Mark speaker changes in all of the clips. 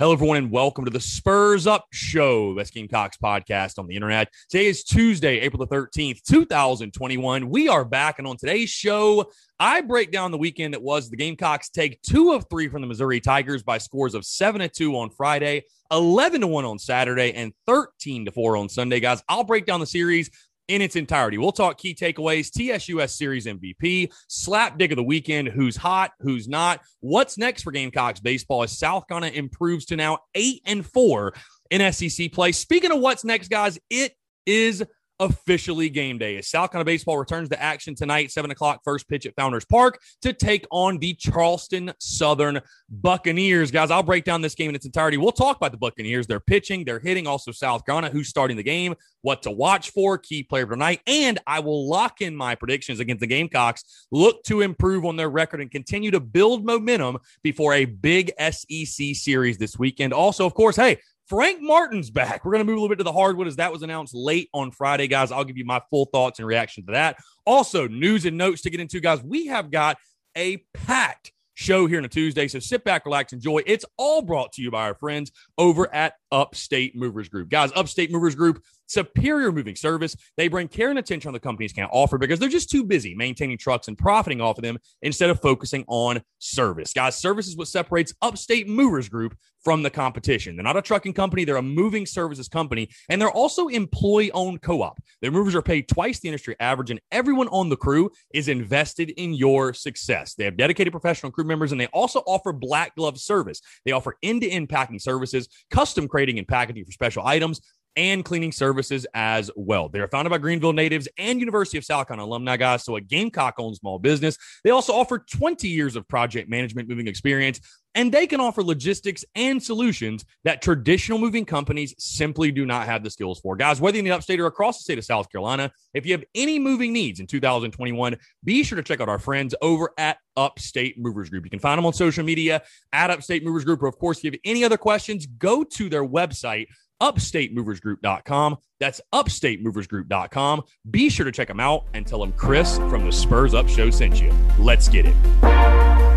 Speaker 1: Hello, everyone, and welcome to the Spurs Up Show, Best Gamecocks podcast on the internet. Today is Tuesday, April the 13th, 2021. We are back, and on today's show, I break down the weekend that was the Gamecocks take two of three from the Missouri Tigers by scores of 7 to 2 on Friday, 11 to 1 on Saturday, and 13 to 4 on Sunday, guys. I'll break down the series in its entirety. We'll talk key takeaways, TSUS Series MVP, slapdick of the weekend, who's hot, who's not, what's next for Gamecocks baseball as South Carolina improves to now eight and four in SEC play. Speaking of what's next, guys, it is officially game day as South Carolina baseball returns to action tonight, seven o'clock, first pitch at Founders Park to take on the Charleston Southern Buccaneers. Guys, I'll break down this game in its entirety. We'll talk about the Buccaneers, their pitching, their hitting, also South Carolina, who's starting the game, what to watch for, key player tonight, and I will lock in my predictions against the Gamecocks. Look to improve on their record and continue to build momentum before a big SEC series this weekend. Also, of course, hey, Frank Martin's back. We're going to move a little bit to the hardwood as that was announced late on Friday, guys. I'll give you my full thoughts and reaction to that. Also, news and notes to get into, guys. We have got a packed show here on a Tuesday. So sit back, relax, enjoy. It's all brought to you by our friends over at Upstate Movers Group. Guys, Upstate Movers Group, superior moving service. They bring care and attention on the companies can't offer because they're just too busy maintaining trucks and profiting off of them instead of focusing on service. Guys, service is what separates Upstate Movers Group from the competition. They're not a trucking company, they're a moving services company, and they're also employee owned co op. Their movers are paid twice the industry average, and everyone on the crew is invested in your success. They have dedicated professional crew members, and they also offer black glove service. They offer end to end packing services, custom and packaging for special items and cleaning services as well. They're founded by Greenville natives and University of South Carolina alumni guys, so a Gamecock owned small business. They also offer 20 years of project management moving experience, and they can offer logistics and solutions that traditional moving companies simply do not have the skills for. Guys, whether in the upstate or across the state of South Carolina, if you have any moving needs in 2021, be sure to check out our friends over at Upstate Movers Group. You can find them on social media at Upstate Movers Group. Or, of course, if you have any other questions, go to their website upstatemoversgroup.com. That's upstatemoversgroup.com. Be sure to check them out and tell them Chris from the Spurs Up Show sent you. Let's get it.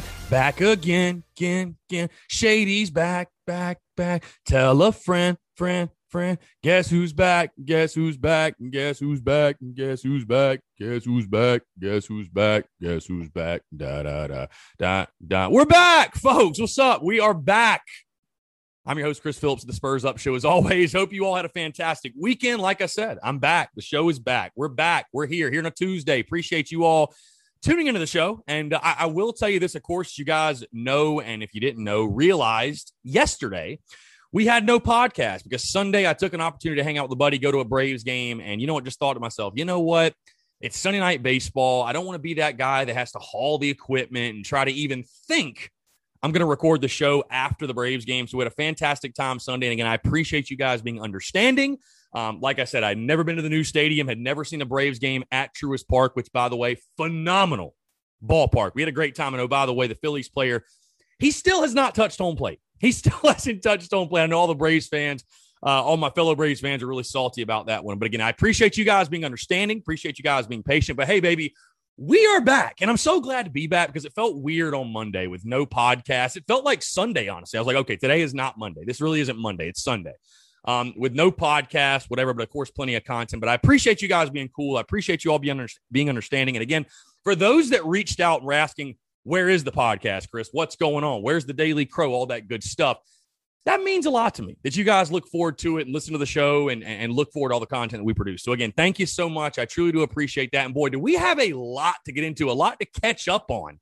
Speaker 1: Back, back, again, again, again. Shady's back, back, back. Tell a friend, friend, friend. Guess who's back? Guess who's back? Guess who's back? Guess who's back? Guess who's back? Guess who's back? Guess who's back? Da da da da da. We're back, folks. What's up? We are back. I'm your host, Chris Phillips the Spurs Up Show. As always, hope you all had a fantastic weekend. Like I said, I'm back. The show is back. We're back. We're here, here on a Tuesday. Appreciate you all tuning into the show. And I, I, will tell you this, of course, you guys know, and if you didn't know, realized yesterday we had no podcast because Sunday I took an opportunity to hang out with a buddy, go to a Braves game. And you know what? Just thought to myself, you know what? It's Sunday night baseball. I don't want to be that guy that has to haul the equipment and try to even think I'm going to record the show after the Braves game. So we had a fantastic time Sunday. And again, I appreciate you guys being understanding. Um, like I said, I'd never been to the new stadium, had never seen a Braves game at Truist Park, which, by the way, phenomenal ballpark. We had a great time. And oh, by the way, the Phillies player, he still has not touched home plate. He still hasn't touched home plate. I know all the Braves fans, uh, all my fellow Braves fans are really salty about that one. But again, I appreciate you guys being understanding, appreciate you guys being patient. But hey, baby, we are back. And I'm so glad to be back because it felt weird on Monday with no podcast. It felt like Sunday, honestly. I was like, okay, today is not Monday. This really isn't Monday. It's Sunday. Um, with no podcast, whatever, but of course, plenty of content. But I appreciate you guys being cool. I appreciate you all being, under- being understanding. And again, for those that reached out and were asking, where is the podcast, Chris? What's going on? Where's the Daily Crow? All that good stuff that means a lot to me that you guys look forward to it and listen to the show and, and look forward to all the content that we produce. So, again, thank you so much. I truly do appreciate that. And boy, do we have a lot to get into, a lot to catch up on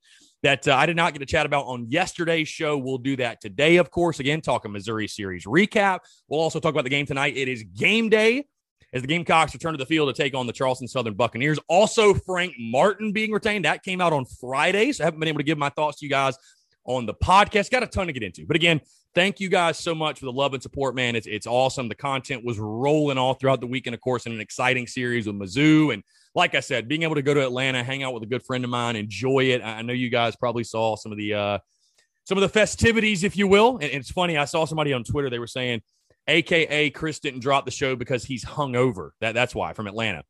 Speaker 1: that uh, I did not get to chat about on yesterday's show. We'll do that today, of course. Again, talking Missouri series recap. We'll also talk about the game tonight. It is game day as the Gamecocks return to the field to take on the Charleston Southern Buccaneers. Also, Frank Martin being retained. That came out on Friday. So I haven't been able to give my thoughts to you guys on the podcast. Got a ton to get into. But again, thank you guys so much for the love and support, man. It's, it's awesome. The content was rolling all throughout the weekend, of course, in an exciting series with Mizzou. And like I said, being able to go to Atlanta, hang out with a good friend of mine, enjoy it. I know you guys probably saw some of the, uh, some of the festivities, if you will. And, it's funny. I saw somebody on Twitter. They were saying, AKA Chris didn't drop the show because he's hungover. That, that's why from Atlanta.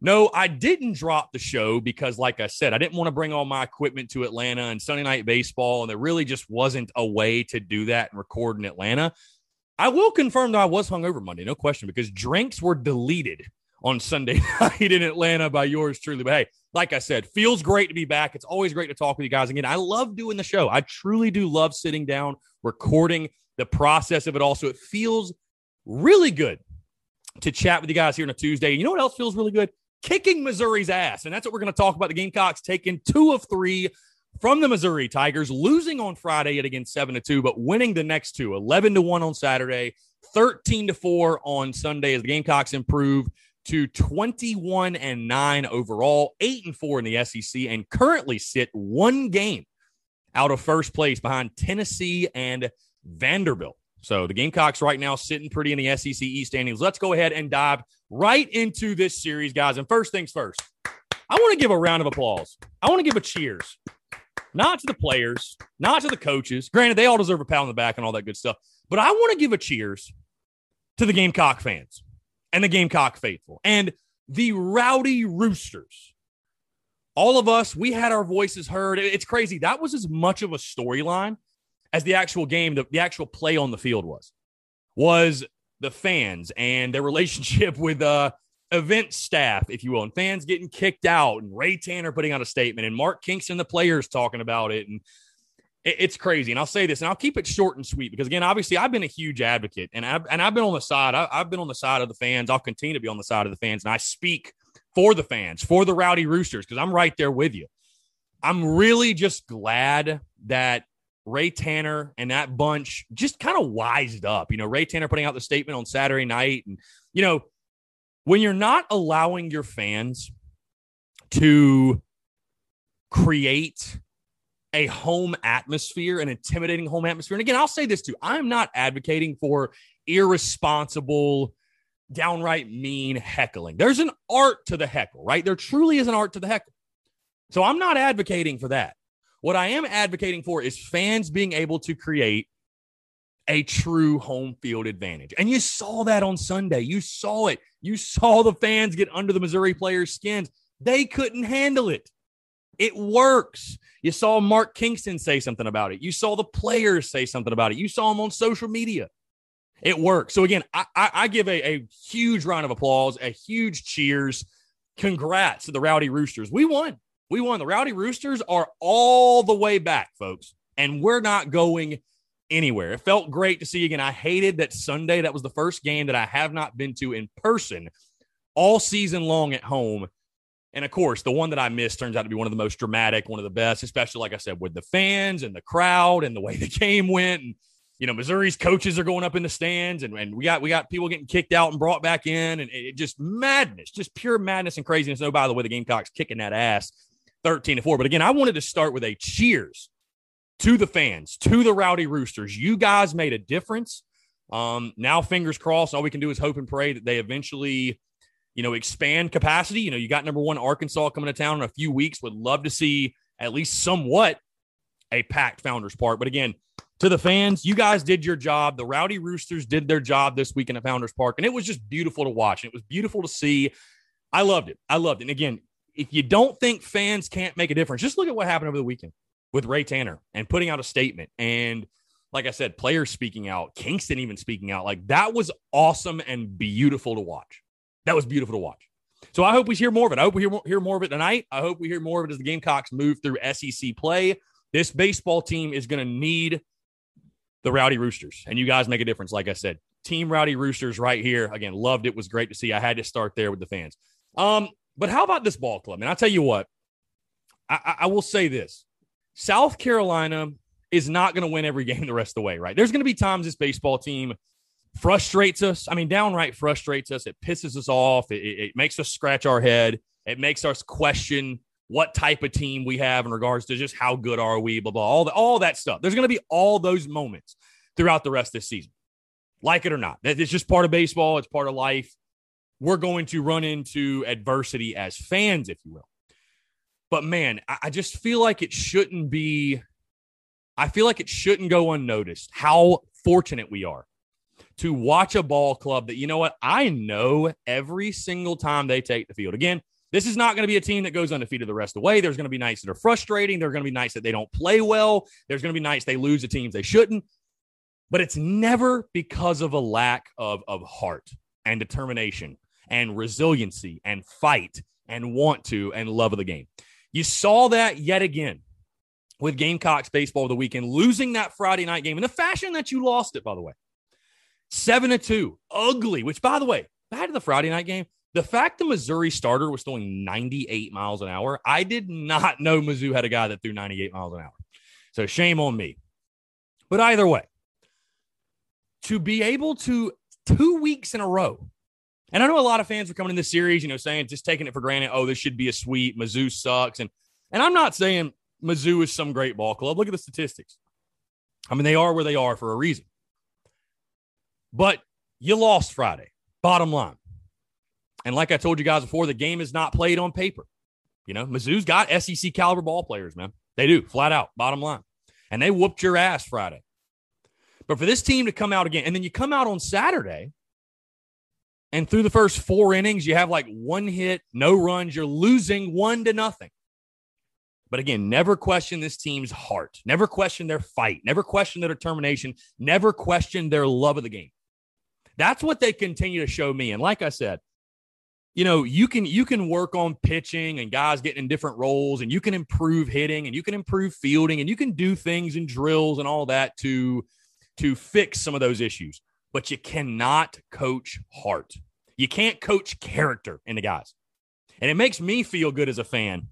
Speaker 1: No, I didn't drop the show because, like I said, I didn't want to bring all my equipment to Atlanta and Sunday night baseball, and there really just wasn't a way to do that and record in Atlanta. I will confirm that I was hungover Monday, no question, because drinks were deleted on Sunday night in Atlanta by yours truly. But hey, like I said, feels great to be back. It's always great to talk with you guys again. I love doing the show. I truly do love sitting down, recording the process of it all. So it feels really good to chat with you guys here on a Tuesday. You know what else feels really good? kicking Missouri's ass. And that's what we're going to talk about. The Gamecocks taking two of three from the Missouri Tigers, losing on Friday at against 7 to 2, but winning the next two 11 to 1 on Saturday, 13 to 4 on Sunday as the Gamecocks improve to 21 and 9 overall, 8 and 4 in the SEC, and currently sit one game out of first place behind Tennessee and Vanderbilt. So the Gamecocks right now sitting pretty in the SEC East standings. Let's go ahead and dive right into this series, guys. And first things first, I want to give a round of applause. I want to give a cheers, not to the players, not to the coaches. Granted, they all deserve a pat on the back and all that good stuff. But I want to give a cheers to the Gamecock fans and the Gamecock faithful and the Rowdy Roosters. All of us, we had our voices heard. It's crazy. That was as much of a storyline as the actual game, the, the actual play on the field was, was the fans and their relationship with uh event staff, if you will, and fans getting kicked out, and Ray Tanner putting out a statement, and Mark Kingston, the players talking about it, and it's crazy. And I'll say this, and I'll keep it short and sweet because again, obviously, I've been a huge advocate, and I've and I've been on the side. I, I've been on the side of the fans. I'll continue to be on the side of the fans, and I speak for the fans, for the Rowdy Roosters, because I'm right there with you. I'm really just glad that Ray Tanner and that bunch just kind of wised up. You know, Ray Tanner putting out the statement on Saturday night. And, you know, when you're not allowing your fans to create a home atmosphere, an intimidating home atmosphere. And again, I'll say this too I'm not advocating for irresponsible, downright mean heckling. There's an art to the heckle, right? There truly is an art to the heckle. So I'm not advocating for that. What I am advocating for is fans being able to create a true home field advantage. And you saw that on Sunday. You saw it. You saw the fans get under the Missouri players' skins. They couldn't handle it. It works. You saw Mark Kingston say something about it. You saw the players say something about it. You saw them on social media. It works. So, again, I, I, I give a, a huge round of applause, a huge cheers. Congrats to the Rowdy Roosters. We won. We won. The Rowdy Roosters are all the way back, folks, and we're not going anywhere. It felt great to see again. I hated that Sunday. That was the first game that I have not been to in person all season long at home. And of course, the one that I missed turns out to be one of the most dramatic, one of the best, especially like I said, with the fans and the crowd and the way the game went. And you know, Missouri's coaches are going up in the stands, and, and we got we got people getting kicked out and brought back in, and it, just madness, just pure madness and craziness. Oh, by the way, the Gamecocks kicking that ass, thirteen to four. But again, I wanted to start with a cheers to the fans, to the Rowdy Roosters. You guys made a difference. Um, now, fingers crossed. All we can do is hope and pray that they eventually, you know, expand capacity. You know, you got number one Arkansas coming to town in a few weeks. Would love to see at least somewhat a packed Founders Park. But again, to the fans, you guys did your job. The Rowdy Roosters did their job this weekend at Founders Park, and it was just beautiful to watch. It was beautiful to see. I loved it. I loved it. And again, if you don't think fans can't make a difference, just look at what happened over the weekend with Ray Tanner and putting out a statement. And like I said, players speaking out, Kingston even speaking out. Like that was awesome and beautiful to watch. That was beautiful to watch. So I hope we hear more of it. I hope we hear more, hear more of it tonight. I hope we hear more of it as the Gamecocks move through SEC play. This baseball team is going to need the Rowdy Roosters, and you guys make a difference. Like I said, Team Rowdy Roosters right here. Again, loved it. Was great to see. I had to start there with the fans. Um, but how about this ball club? And I'll tell you what, I, I will say this: South Carolina is not going to win every game the rest of the way, right? There's going to be times this baseball team frustrates us. I mean, downright frustrates us. It pisses us off. It, it, makes us scratch our head. It makes us question what type of team we have in regards to just how good are we, blah, blah, all, the, all that stuff. There's going to be all those moments throughout the rest of this season, like it or not. It's just part of baseball, it's part of life. We're going to run into adversity as fans, if you will. But man, I just feel like it shouldn't be I feel like it shouldn't go unnoticed how fortunate we are to watch a ball club that, you know what, I know every single time they take the field. Again, this is not going to be a team that goes undefeated the rest of the way. There's going to be nights that are frustrating. There's going to be nights that they don't play well. There's going to be nights they lose the teams they shouldn't. But it's never because of a lack of, of heart and determination and resiliency and fight and want to and love of the game. You saw that yet again with Gamecocks baseball the weekend, losing that Friday night game in the fashion that you lost it, by the way. Seven to two, ugly, which, by the way, back to the Friday night game, the fact the Missouri starter was throwing 98 miles an hour, I did not know Mizzou had a guy that threw 98 miles an hour. So shame on me. But either way, to be able to two weeks in a row, and I know a lot of fans were coming in this series, you know, saying just taking it for granted, oh, this should be a sweep. Mizzou sucks. And and I'm not saying Mizzou is some great ball club. Look at the statistics. I mean, they are where they are for a reason. But you lost Friday, bottom line. And like I told you guys before, the game is not played on paper. You know, Mizzou's got SEC caliber ball players, man. They do, flat out, bottom line. And they whooped your ass Friday. But for this team to come out again, and then you come out on Saturday, and through the first four innings, you have like one hit, no runs. You're losing one to nothing. But again, never question this team's heart, never question their fight, never question their determination, never question their love of the game. That's what they continue to show me. And like I said, you know, you can you can work on pitching and guys getting in different roles, and you can improve hitting and you can improve fielding, and you can do things and drills and all that to to fix some of those issues. But you cannot coach heart. You can't coach character in the guys. And it makes me feel good as a fan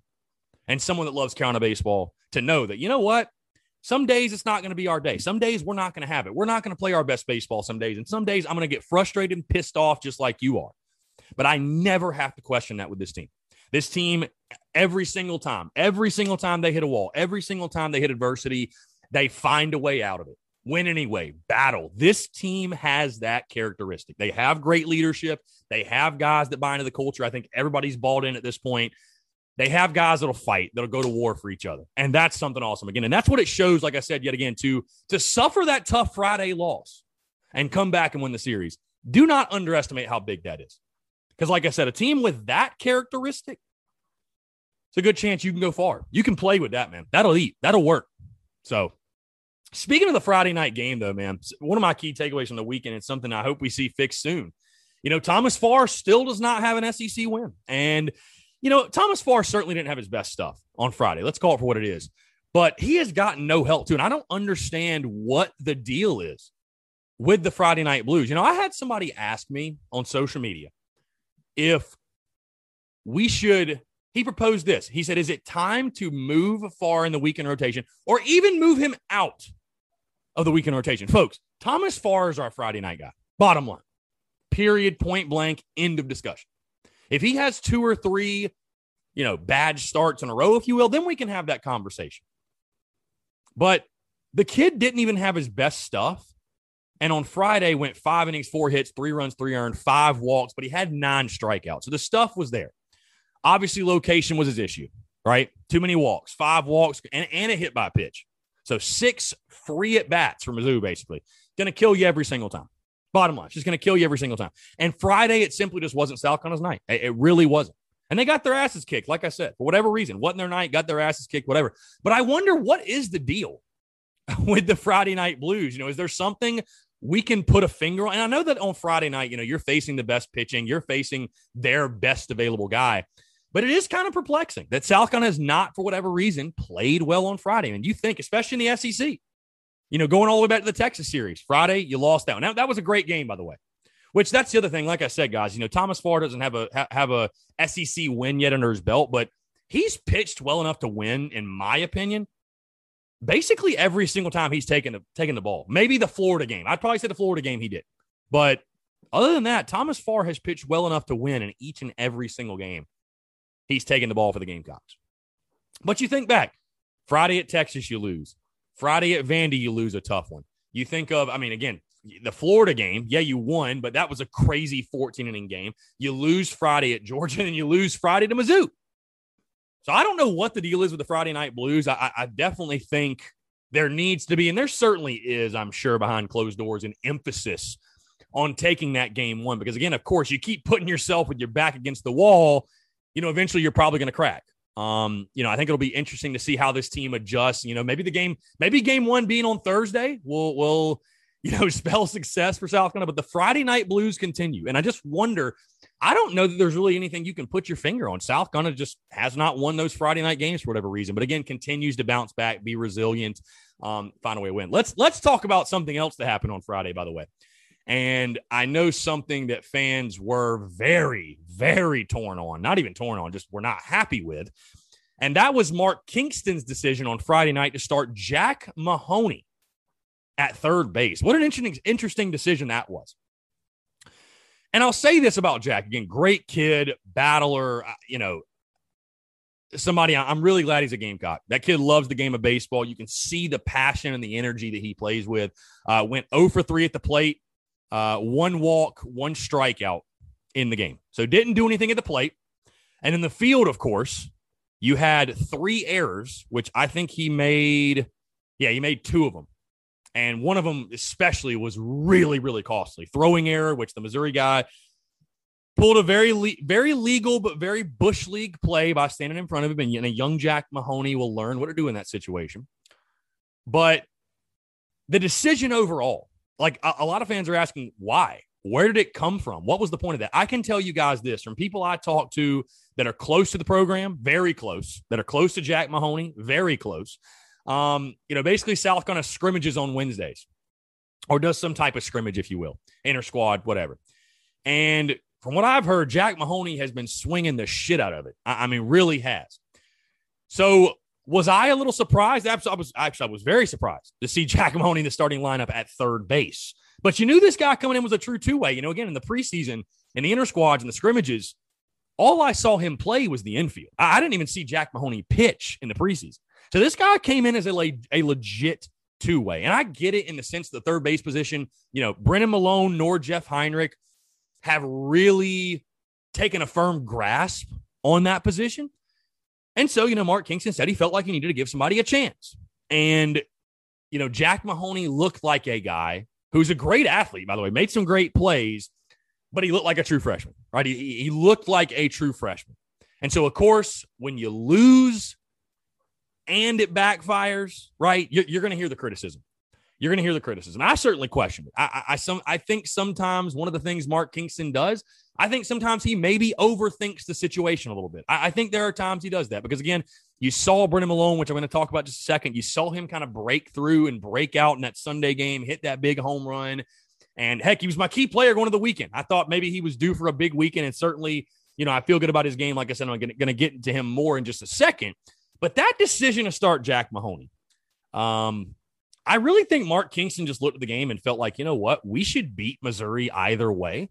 Speaker 1: and someone that loves Carolina baseball to know that, you know what? Some days it's not going to be our day. Some days we're not going to have it. We're not going to play our best baseball some days. And some days I'm going to get frustrated and pissed off just like you are. But I never have to question that with this team. This team, every single time, every single time they hit a wall, every single time they hit adversity, they find a way out of it. Win anyway, battle. This team has that characteristic. They have great leadership. They have guys that buy into the culture. I think everybody's bought in at this point. They have guys that'll fight, that'll go to war for each other. And that's something awesome again. And that's what it shows, like I said, yet again, to, to suffer that tough Friday loss and come back and win the series. Do not underestimate how big that is. Because, like I said, a team with that characteristic, it's a good chance you can go far. You can play with that, man. That'll eat, that'll work. So, speaking of the Friday night game, though, man, one of my key takeaways from the weekend is something I hope we see fixed soon. You know, Thomas Farr still does not have an SEC win. And you know, Thomas Farr certainly didn't have his best stuff on Friday. Let's call it for what it is. But he has gotten no help too. And I don't understand what the deal is with the Friday night blues. You know, I had somebody ask me on social media if we should, he proposed this. He said, Is it time to move Farr in the weekend rotation or even move him out of the weekend rotation. Folks, Thomas Farr is our Friday night guy. Bottom line. Period, point blank, end of discussion. If he has two or three, you know, bad starts in a row, if you will, then we can have that conversation. But the kid didn't even have his best stuff. And on Friday, went five innings, four hits, three runs, three earned, five walks, but he had nine strikeouts. So the stuff was there. Obviously, location was his issue, right? Too many walks, five walks, and, and a hit by pitch. So six free at bats for Mizzou, basically. Going to kill you every single time. Bottom line, she's going to kill you every single time. And Friday, it simply just wasn't Carolina's night. It, it really wasn't. And they got their asses kicked, like I said, for whatever reason. Wasn't their night, got their asses kicked, whatever. But I wonder what is the deal with the Friday night blues? You know, is there something we can put a finger on? And I know that on Friday night, you know, you're facing the best pitching, you're facing their best available guy. But it is kind of perplexing that Carolina has not, for whatever reason, played well on Friday. And you think, especially in the SEC, you know, going all the way back to the Texas series, Friday, you lost that one. Now, that was a great game, by the way. Which that's the other thing. Like I said, guys, you know, Thomas Farr doesn't have a ha- have a SEC win yet under his belt, but he's pitched well enough to win, in my opinion. Basically, every single time he's taken the taken the ball. Maybe the Florida game. I'd probably say the Florida game he did, but other than that, Thomas Farr has pitched well enough to win in each and every single game he's taking the ball for the Gamecocks. But you think back, Friday at Texas, you lose. Friday at Vandy, you lose a tough one. You think of, I mean, again, the Florida game, yeah, you won, but that was a crazy 14 inning game. You lose Friday at Georgia and you lose Friday to Mizzou. So I don't know what the deal is with the Friday night blues. I, I definitely think there needs to be, and there certainly is, I'm sure, behind closed doors, an emphasis on taking that game one. Because again, of course, you keep putting yourself with your back against the wall you know, eventually you're probably going to crack. Um, you know, I think it'll be interesting to see how this team adjusts. You know, maybe the game, maybe game one being on Thursday will will you know spell success for South Carolina. But the Friday night blues continue, and I just wonder. I don't know that there's really anything you can put your finger on. South Carolina just has not won those Friday night games for whatever reason, but again, continues to bounce back, be resilient, um, find a way to win. Let's let's talk about something else that happened on Friday. By the way, and I know something that fans were very, very torn on, not even torn on, just were not happy with. And that was Mark Kingston's decision on Friday night to start Jack Mahoney at third base. What an interesting, interesting decision that was. And I'll say this about Jack again great kid, battler, uh, you know, somebody I'm really glad he's a Gamecock. That kid loves the game of baseball. You can see the passion and the energy that he plays with. Uh, went 0 for 3 at the plate, uh, one walk, one strikeout in the game. So didn't do anything at the plate. And in the field, of course, you had three errors, which I think he made. Yeah, he made two of them. And one of them, especially, was really, really costly. Throwing error, which the Missouri guy pulled a very, le- very legal but very bush league play by standing in front of him. And a young Jack Mahoney will learn what to do in that situation. But the decision overall, like a, a lot of fans are asking why? Where did it come from? What was the point of that? I can tell you guys this from people i talk to that are close to the program very close that are close to jack mahoney very close um, you know basically south carolina scrimmages on wednesdays or does some type of scrimmage if you will inter squad whatever. And from what i've heard jack mahoney has been swinging the shit out of it. I, I mean really has. So was I a little surprised? I was actually I was very surprised to see Jack Mahoney in the starting lineup at third base. But you knew this guy coming in was a true two way. You know, again in the preseason, in the inter squads and the scrimmages, all I saw him play was the infield. I, I didn't even see Jack Mahoney pitch in the preseason. So this guy came in as a, a legit two way, and I get it in the sense the third base position. You know, Brennan Milone nor Jeff Heinrich have really taken a firm grasp on that position. And so, you know, Mark Kingston said he felt like he needed to give somebody a chance. And, you know, Jack Mahoney looked like a guy who's a great athlete, by the way, made some great plays, but he looked like a true freshman, right? He, he looked like a true freshman. And so, of course, when you lose and it backfires, right, you're, you're going to hear the criticism. You're going to hear the criticism. I certainly question it. I, I, I, some, I think sometimes one of the things Mark Kingston does I think sometimes he maybe overthinks the situation a little bit. I, I, think there are times he does that because, again, you saw Brennan Milone, which I'm going to talk about just a second. You saw him kind of break through and break out in that Sunday game, hit that big home run. And heck, he was my key player going to the weekend. I thought maybe he was due for a big weekend. And certainly, you know, I feel good about his game. Like I said, I'm going to get into him more in just a second. But that decision to start Jack Mahoney, um, I really think Mark Kingston just looked at the game and felt like, you know what, we should beat Missouri either way.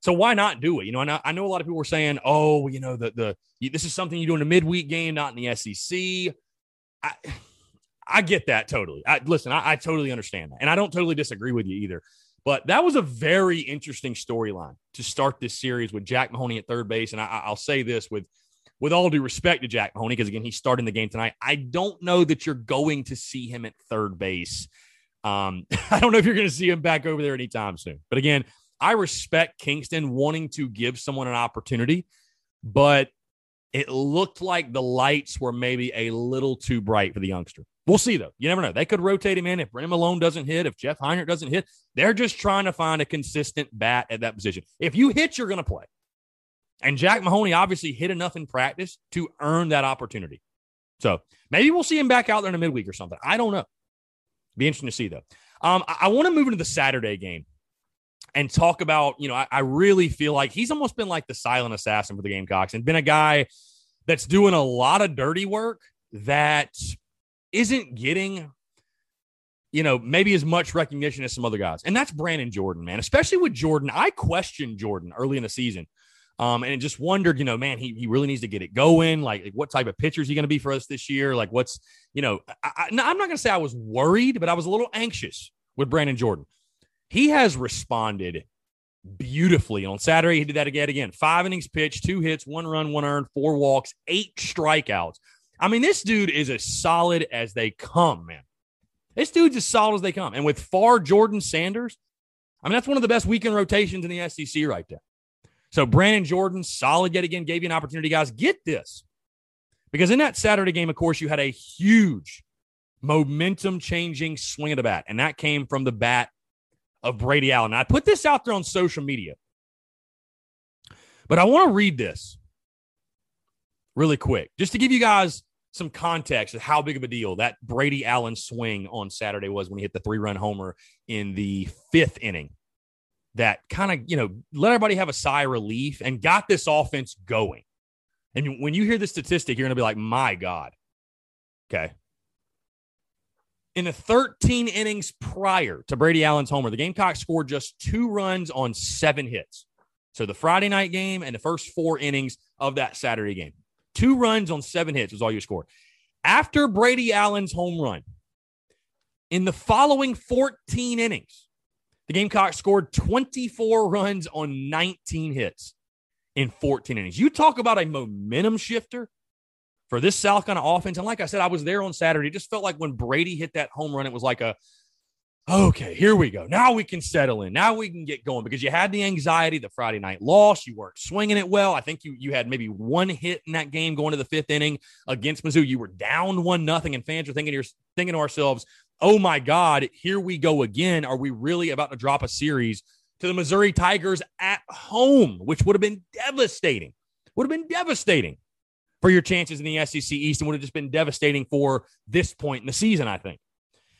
Speaker 1: So why not do it? You know, and I, I know a lot of people were saying, oh, you know, the the this is something you do in a midweek game, not in the SEC. I I get that totally. I, listen, I, I totally understand that, and I don't totally disagree with you either. But that was a very interesting storyline to start this series with Jack Mahoney at third base, and I, I'll say this with with all due respect to Jack Mahoney, because again, he's starting the game tonight. I don't know that you're going to see him at third base. Um, I don't know if you're going to see him back over there anytime soon. But again, I respect Kingston wanting to give someone an opportunity, but it looked like the lights were maybe a little too bright for the youngster. We'll see though. You never know. They could rotate him in if Brennan Milone doesn't hit, if Jeff Heinrich doesn't hit. They're just trying to find a consistent bat at that position. If you hit, you're going to play. And Jack Mahoney obviously hit enough in practice to earn that opportunity. So maybe we'll see him back out there in a midweek or something. I don't know. Be interesting to see though. Um, I, I want to move into the Saturday game and talk about, you know, I, I, really feel like he's almost been like the silent assassin for the Gamecocks and been a guy that's doing a lot of dirty work that isn't getting, you know, maybe as much recognition as some other guys. And that's Brannon Jordan, man. Especially with Jordan. I questioned Jordan early in the season. Um, and just wondered, you know, man, he, he really needs to get it going. Like, like what type of pitcher is he going to be for us this year? Like, what's, you know, I, I, I'm not going to say I was worried, but I was a little anxious with Brannon Jordan he has responded beautifully. On Saturday, he did that again. Again, five innings pitched, two hits, one run, one earned, four walks, eight strikeouts. I mean, this dude is as solid as they come, man. This dude's as solid as they come. And with Farr Jordan Sanders, I mean, that's one of the best weekend rotations in the SEC right there. So Brannon Jordan, solid yet again, gave you an opportunity, guys. Get this. Because in that Saturday game, of course, you had a huge momentum changing swing of the bat. And that came from the bat of Brady Allen. I put this out there on social media, but I want to read this really quick just to give you guys some context of how big of a deal that Brady Allen swing on Saturday was when he hit the three run homer in the fifth inning. That kind of, you know, let everybody have a sigh of relief and got this offense going. And when you hear the statistic, you're going to be like, my God. Okay in the 13 innings prior to Brady Allen's homer, the Gamecocks scored just two runs on seven hits. So the Friday night game and the first four innings of that Saturday game. Two runs on seven hits was all you scored. After Brady Allen's home run, in the following 14 innings, the Gamecocks scored 24 runs on 19 hits in 14 innings. You talk about a momentum shifter for this South Carolina offense. And like I said, I was there on Saturday. It just felt like when Brady hit that home run, it was like a, okay, here we go. Now we can settle in. Now we can get going because you had the anxiety, the Friday night loss. You weren't swinging it well. I think you you had maybe one hit in that game going to the fifth inning against Mizzou. You were down one nothing, and fans are thinking you're thinking to ourselves, oh my God, here we go again. Are we really about to drop a series to the Missouri Tigers at home, which would have been devastating? Would have been devastating for your chances in the SEC East and would have just been devastating for this point in the season, I think.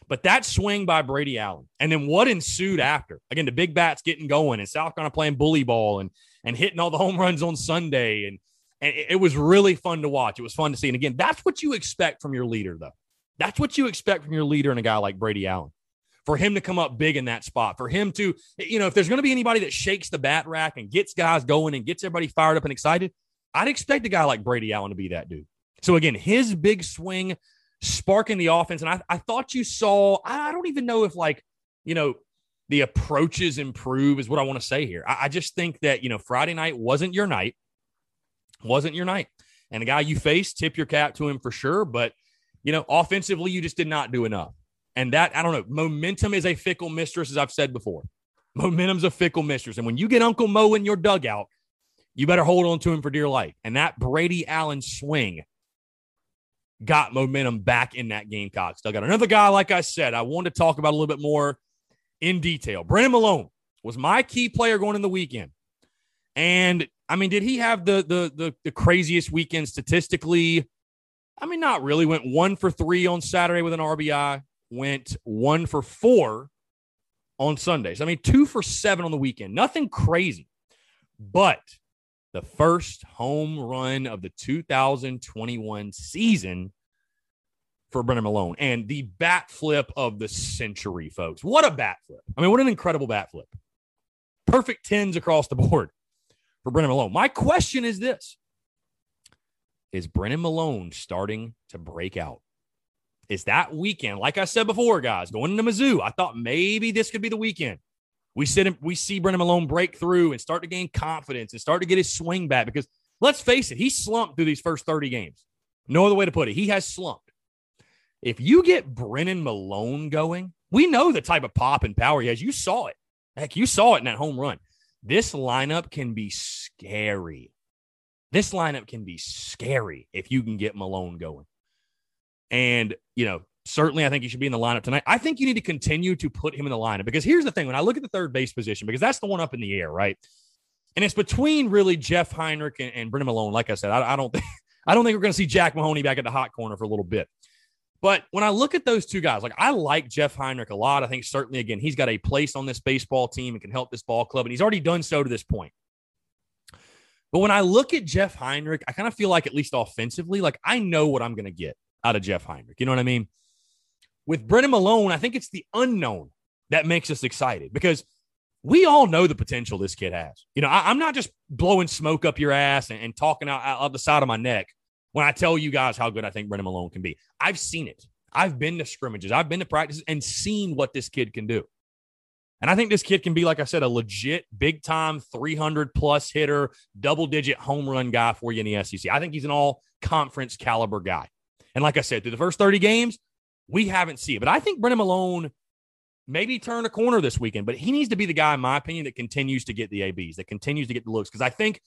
Speaker 1: But that swing by Brady Allen, and then what ensued after? Again, the big bats getting going, and South Carolina playing bully ball and and hitting all the home runs on Sunday, and and it was really fun to watch. It was fun to see, and again, that's what you expect from your leader, though. That's what you expect from your leader and a guy like Brady Allen. For him to come up big in that spot, for him to, you know, if there's going to be anybody that shakes the bat rack and gets guys going and gets everybody fired up and excited, I'd expect a guy like Brady Allen to be that dude. So again, his big swing sparking the offense. And I, I thought you saw, I don't even know if like, you know, the approaches improve is what I want to say here. I, I just think that, you know, Friday night wasn't your night, wasn't your night. And the guy you faced, tip your cap to him for sure. But, you know, offensively, you just did not do enough. And that, I don't know, momentum is a fickle mistress, as I've said before. Momentum's a fickle mistress. And when you get Uncle Mo in your dugout, you better hold on to him for dear life. And that Brady Allen swing got momentum back in that Gamecock. Still got another guy, like I said, I wanted to talk about a little bit more in detail. Brennan Milone was my key player going in the weekend. And I mean, did he have the the the, the craziest weekend statistically? I mean, not really. Went one for three on Saturday with an RBI, went one for four on Sundays. I mean, two for seven on the weekend. Nothing crazy. But the first home run of the 2021 season for Brennan Milone and the bat flip of the century, folks. What a bat flip. I mean, what an incredible bat flip. Perfect tens across the board for Brennan Milone. My question is this Is Brennan Milone starting to break out? Is that weekend, like I said before, guys, going into Mizzou? I thought maybe this could be the weekend. We sit we see Brennan Milone break through and start to gain confidence and start to get his swing back because let's face it, he slumped through these first 30 games. No other way to put it. He has slumped. If you get Brennan Milone going, we know the type of pop and power he has. You saw it. Heck, you saw it in that home run. This lineup can be scary. This lineup can be scary if you can get Milone going. And, you know, certainly I think he should be in the lineup tonight. I think you need to continue to put him in the lineup because here's the thing when I look at the third base position, because that's the one up in the air, right? And it's between really Jeff Heinrich and, and Brennan Milone. Like I said, I, I don't think I don't think we're going to see Jack Mahoney back at the hot corner for a little bit. But when I look at those two guys, like I like Jeff Heinrich a lot. I think certainly, again, he's got a place on this baseball team and can help this ball club. And he's already done so to this point. But when I look at Jeff Heinrich, I kind of feel like, at least offensively, like I know what I'm going to get out of Jeff Heinrich. You know what I mean? With Brennan Milone, I think it's the unknown that makes us excited because we all know the potential this kid has. You know, I, am not just blowing smoke up your ass and, and talking out, out the side of my neck when I tell you guys how good I think Brennan Milone can be. I've seen it. I've been to scrimmages, I've been to practices and seen what this kid can do. And I think this kid can be, like I said, a legit big time 300 plus hitter, double digit home run guy for you in the SEC. I think he's an all conference caliber guy. And like I said, through the first 30 games, we haven't seen it. But I think Brennan Milone maybe turn a corner this weekend, but he needs to be the guy, in my opinion, that continues to get the ABs, that continues to get the looks. Because I think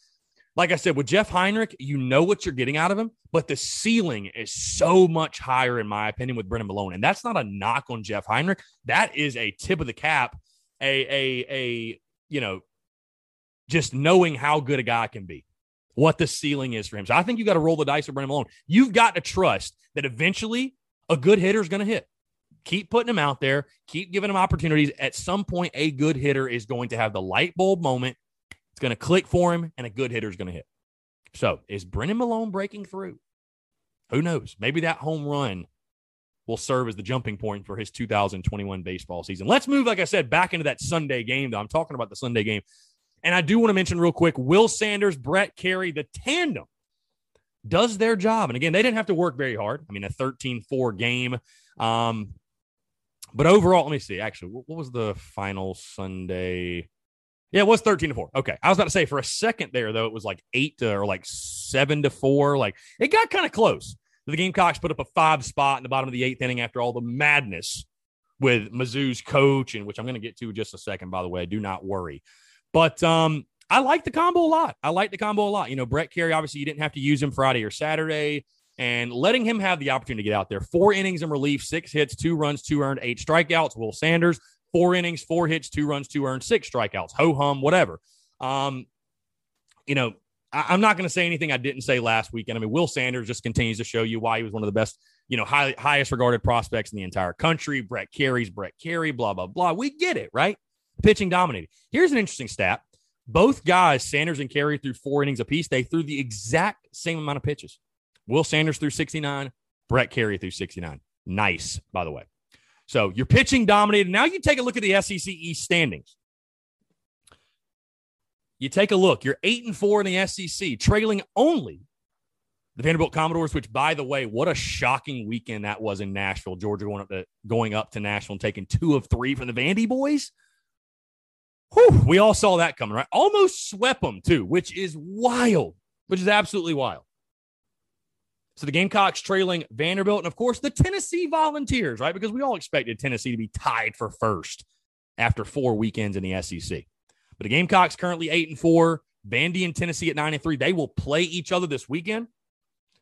Speaker 1: like I said, with Jeff Heinrich, you know what you're getting out of him, but the ceiling is so much higher, in my opinion, with Brennan Milone. And that's not a knock on Jeff Heinrich. That is a tip of the cap, a, a, a, you know, just knowing how good a guy can be, what the ceiling is for him. So I think you got to roll the dice with Brennan Milone. You've got to trust that eventually a good hitter is going to hit. Keep putting him out there, keep giving him opportunities. At some point, a good hitter is going to have the light bulb moment it's going to click for him, and a good hitter is going to hit. So, is Brennan Milone breaking through? Who knows? Maybe that home run will serve as the jumping point for his 2021 baseball season. Let's move, like I said, back into that Sunday game, though. I'm talking about the Sunday game. And I do want to mention real quick Will Sanders, Brett Kerry, the tandem does their job. And again, they didn't have to work very hard. I mean, a 13 4 game. Um, but overall, let me see. Actually, what was the final Sunday? Yeah, it was 13 to 4. Okay. I was about to say for a second there, though, it was like eight to or like seven to four. Like it got kind of close. The Gamecocks put up a five spot in the bottom of the eighth inning after all the madness with Mizzou's coach, and which I'm going to get to in just a second, by the way. Do not worry. But um, I like the combo a lot. I like the combo a lot. You know, Brett Kerry, obviously, you didn't have to use him Friday or Saturday. And letting him have the opportunity to get out there. Four innings in relief, six hits, two runs, two earned, eight strikeouts. Will Sanders, four innings, four hits, two runs, two earned, six strikeouts, ho hum, whatever. Um, you know, I, am not going to say anything I didn't say last weekend. I mean, Will Sanders just continues to show you why he was one of the best, you know, high, highest regarded prospects in the entire country. Brett Kerry's Brett Kerry, blah, blah, blah. We get it, right? Pitching dominated. Here's an interesting stat. Both guys, Sanders and Kerry, threw four innings apiece. They threw the exact same amount of pitches. Will Sanders threw 69, Brett Kerry threw 69. Nice, by the way. So you're pitching dominated. Now you take a look at the SEC East standings. You take a look. You're eight and four in the SEC, trailing only the Vanderbilt Commodores. Which, by the way, what a shocking weekend that was in Nashville. Georgia going up to going up to Nashville and taking two of three from the Vandy boys. Whew, we all saw that coming, right? Almost swept them too, which is wild. Which is absolutely wild. So the Gamecocks trailing Vanderbilt and, of course, the Tennessee Volunteers, right? Because we all expected Tennessee to be tied for first after four weekends in the SEC. But the Gamecocks currently eight and four. Vandy and Tennessee at nine and three. They will play each other this weekend.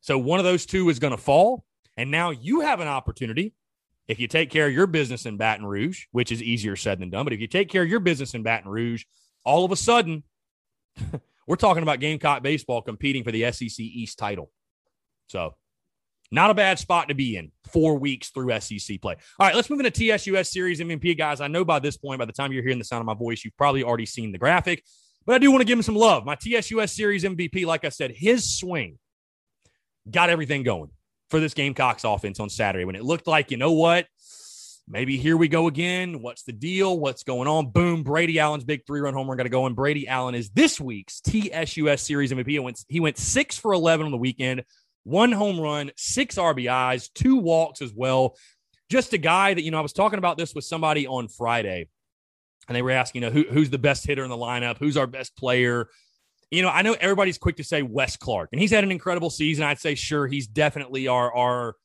Speaker 1: So one of those two is going to fall. And now you have an opportunity. If you take care of your business in Baton Rouge, which is easier said than done, but if you take care of your business in Baton Rouge, all of a sudden, we're talking about Gamecock baseball competing for the SEC East title. So, not a bad spot to be in four weeks through SEC play. All right, let's move into TSUS Series MVP, guys. I know by this point, by the time you're hearing the sound of my voice, you've probably already seen the graphic, but I do want to give him some love. My TSUS Series MVP, like I said, his swing got everything going. For this Gamecocks offense on Saturday when it looked like, you know what? Maybe here we go again. What's the deal? What's going on? Boom. Brady Allen's big three run homer got to go. And Brady Allen is this week's TSUS Series MVP. He went, six for 11 on the weekend, one home run, six RBIs, two walks as well. Just a guy that, you know, I was talking about this with somebody on Friday, and they were asking, you know, who, who's the best hitter in the lineup? Who's our best player? You know, I know everybody's quick to say Wes Clark, and he's had an incredible season. I'd say, sure, he's definitely our, our,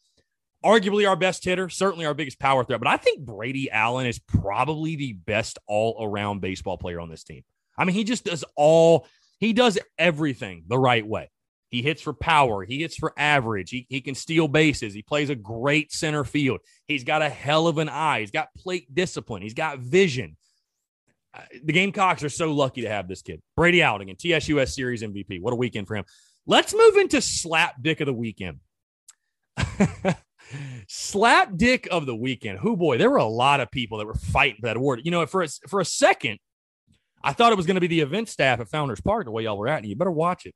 Speaker 1: arguably our best hitter, certainly our biggest power threat. But I think Brady Allen is probably the best all around baseball player on this team. I mean, he just does all, he does everything the right way. He hits for power. He hits for average. He, he can steal bases. He plays a great center field. He's got a hell of an eye. He's got plate discipline. He's got vision. The Gamecocks are so lucky to have this kid. Brady Outing again, TSUS Series MVP. What a weekend for him. Let's move into slap dick of the weekend. slap dick of the weekend. Who boy, there were a lot of people that were fighting for that award. You know, for a, for a second, I thought it was going to be the event staff at Founders Park the way y'all were at. And you better watch it.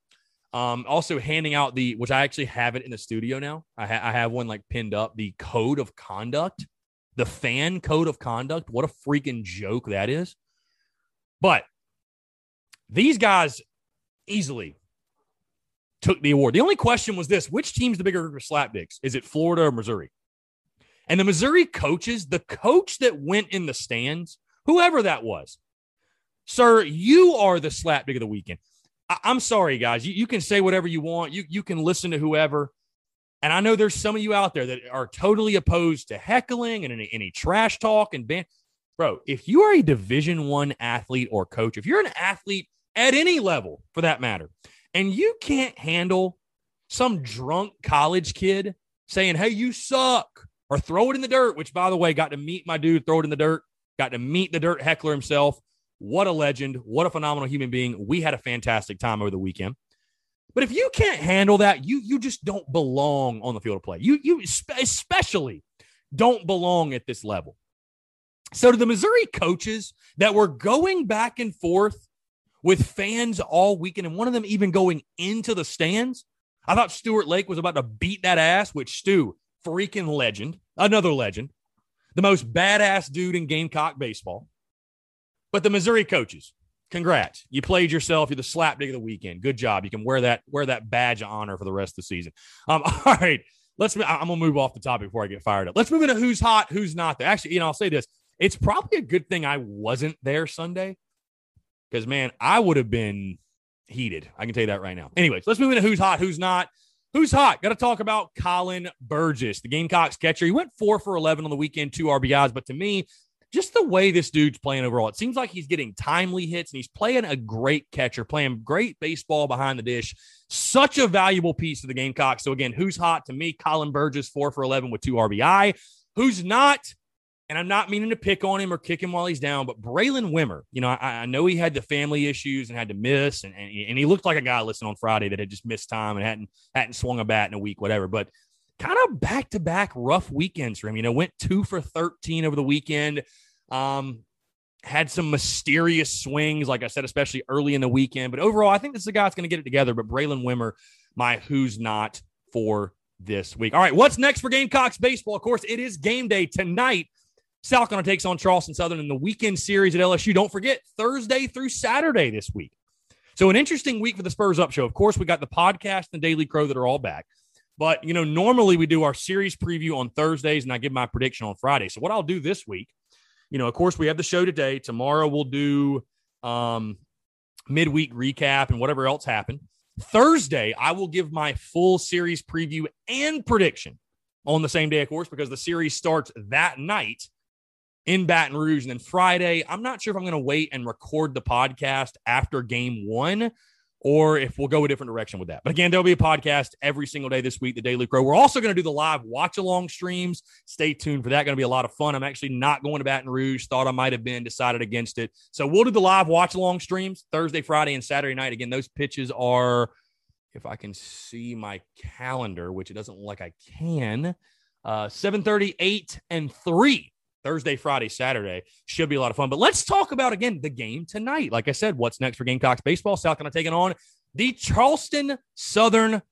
Speaker 1: Um, also handing out the, which I actually have it in the studio now. I, ha- I have one like pinned up, the code of conduct, the fan code of conduct. What a freaking joke that is. But these guys easily took the award. The only question was this which team's the bigger slapdicks? Is it Florida or Missouri? And the Missouri coaches, the coach that went in the stands, whoever that was, sir, you are the slapdick of the weekend. I- am sorry, guys. You, you can say whatever you want. You, you can listen to whoever. And I know there's some of you out there that are totally opposed to heckling and any, any trash talk and ban. Bro, if you are a Division One athlete or coach, if you're an athlete at any level for that matter, and you can't handle some drunk college kid saying, Hey, you suck, or throw it in the dirt, which by the way, got to meet my dude, throw it in the dirt, got to meet the dirt heckler himself. What a legend. What a phenomenal human being. We had a fantastic time over the weekend. But if you can't handle that, you you just don't belong on the field of play. You you especially don't belong at this level. So to the Missouri coaches that were going back and forth with fans all weekend, and one of them even going into the stands. I thought Stuart Lake was about to beat that ass, which Stu, freaking legend, another legend, the most badass dude in Gamecock baseball. But the Missouri coaches, congrats. You played yourself. You're the slapdick of the weekend. Good job. You can wear that wear that badge of honor for the rest of the season. Um, all right. Let's I'm gonna move off the topic before I get fired up. Let's move into who's hot, who's not there. Actually, you know, I'll say this. It's probably a good thing I wasn't there Sunday because, man, I would have been heated. I can tell you that right now. Anyways, let's move into who's hot, who's not. Who's hot? Got to talk about Colin Burgess, the Gamecocks catcher. He went four for 11 on the weekend, two RBIs. But to me, just the way this dude's playing overall, it seems like he's getting timely hits and he's playing a great catcher, playing great baseball behind the dish. Such a valuable piece of the Gamecocks. So, again, who's hot to me? Colin Burgess, four for 11 with two RBI. Who's not? And I'm not meaning to pick on him or kick him while he's down, but Braylen Wimmer, you know, I, I, know he had the family issues and had to miss, and, and, and he looked like a guy listening on Friday that had just missed time and hadn't hadn't swung a bat in a week, whatever. But kind of back to back rough weekends for him. You know, went two for 13 over the weekend. Um, had some mysterious swings, like I said, especially early in the weekend. But overall, I think this is a guy that's going to get it together. But Braylen Wimmer, my who's not for this week. All right, what's next for Gamecocks baseball? Of course, it is game day tonight South Carolina takes on Charleston Southern in the weekend series at LSU. Don't forget, Thursday through Saturday this week. So, an interesting week for the Spurs Up Show. Of course, we got the podcast and the Daily Crow that are all back. But, you know, normally we do our series preview on Thursdays and I give my prediction on Friday. So, what I'll do this week, you know, of course, we have the show today. Tomorrow we'll do um, midweek recap and whatever else happened. Thursday, I will give my full series preview and prediction on the same day, of course, because the series starts that night in Baton Rouge. And then Friday, I'm not sure if I'm going to wait and record the podcast after game one or if we'll go a different direction with that. But again, there'll be a podcast every single day this week, the Daily Crow. We're also going to do the live watch along streams. Stay tuned for that. Going to be a lot of fun. I'm actually not going to Baton Rouge. Thought I might have been, decided against it. So we'll do the live watch along streams Thursday, Friday, and Saturday night. Again, those pitches are, if I can see my calendar, which it doesn't look like I can, uh, 7 8, and 3 Thursday, Friday, Saturday. Should be a lot of fun. But let's talk about again the game tonight. Like I said, what's next for Gamecocks baseball? South Carolina taking on the Charleston Southern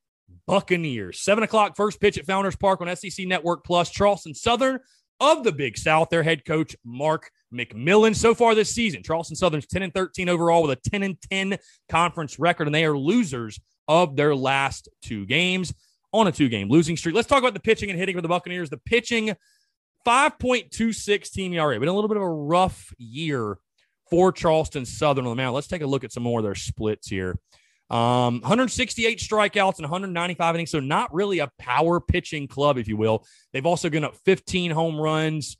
Speaker 1: Buccaneers. Seven o'clock first pitch at Founders Park on SEC Network Plus. Charleston Southern of the Big South, their head coach Mark McMillan. So far this season, Charleston Southern's 10 and 13 overall with a 10 and 10 conference record, and they are losers of their last two games on a two game losing streak. Let's talk about the pitching and hitting for the Buccaneers. The pitching, 5.26 team ERA. Been a little bit of a rough year for Charleston Southern on the mound. Let's take a look at some more of their splits here. Um, 168 strikeouts and 195 innings. So not really a power pitching club, if you will. They've also given up 15 home runs.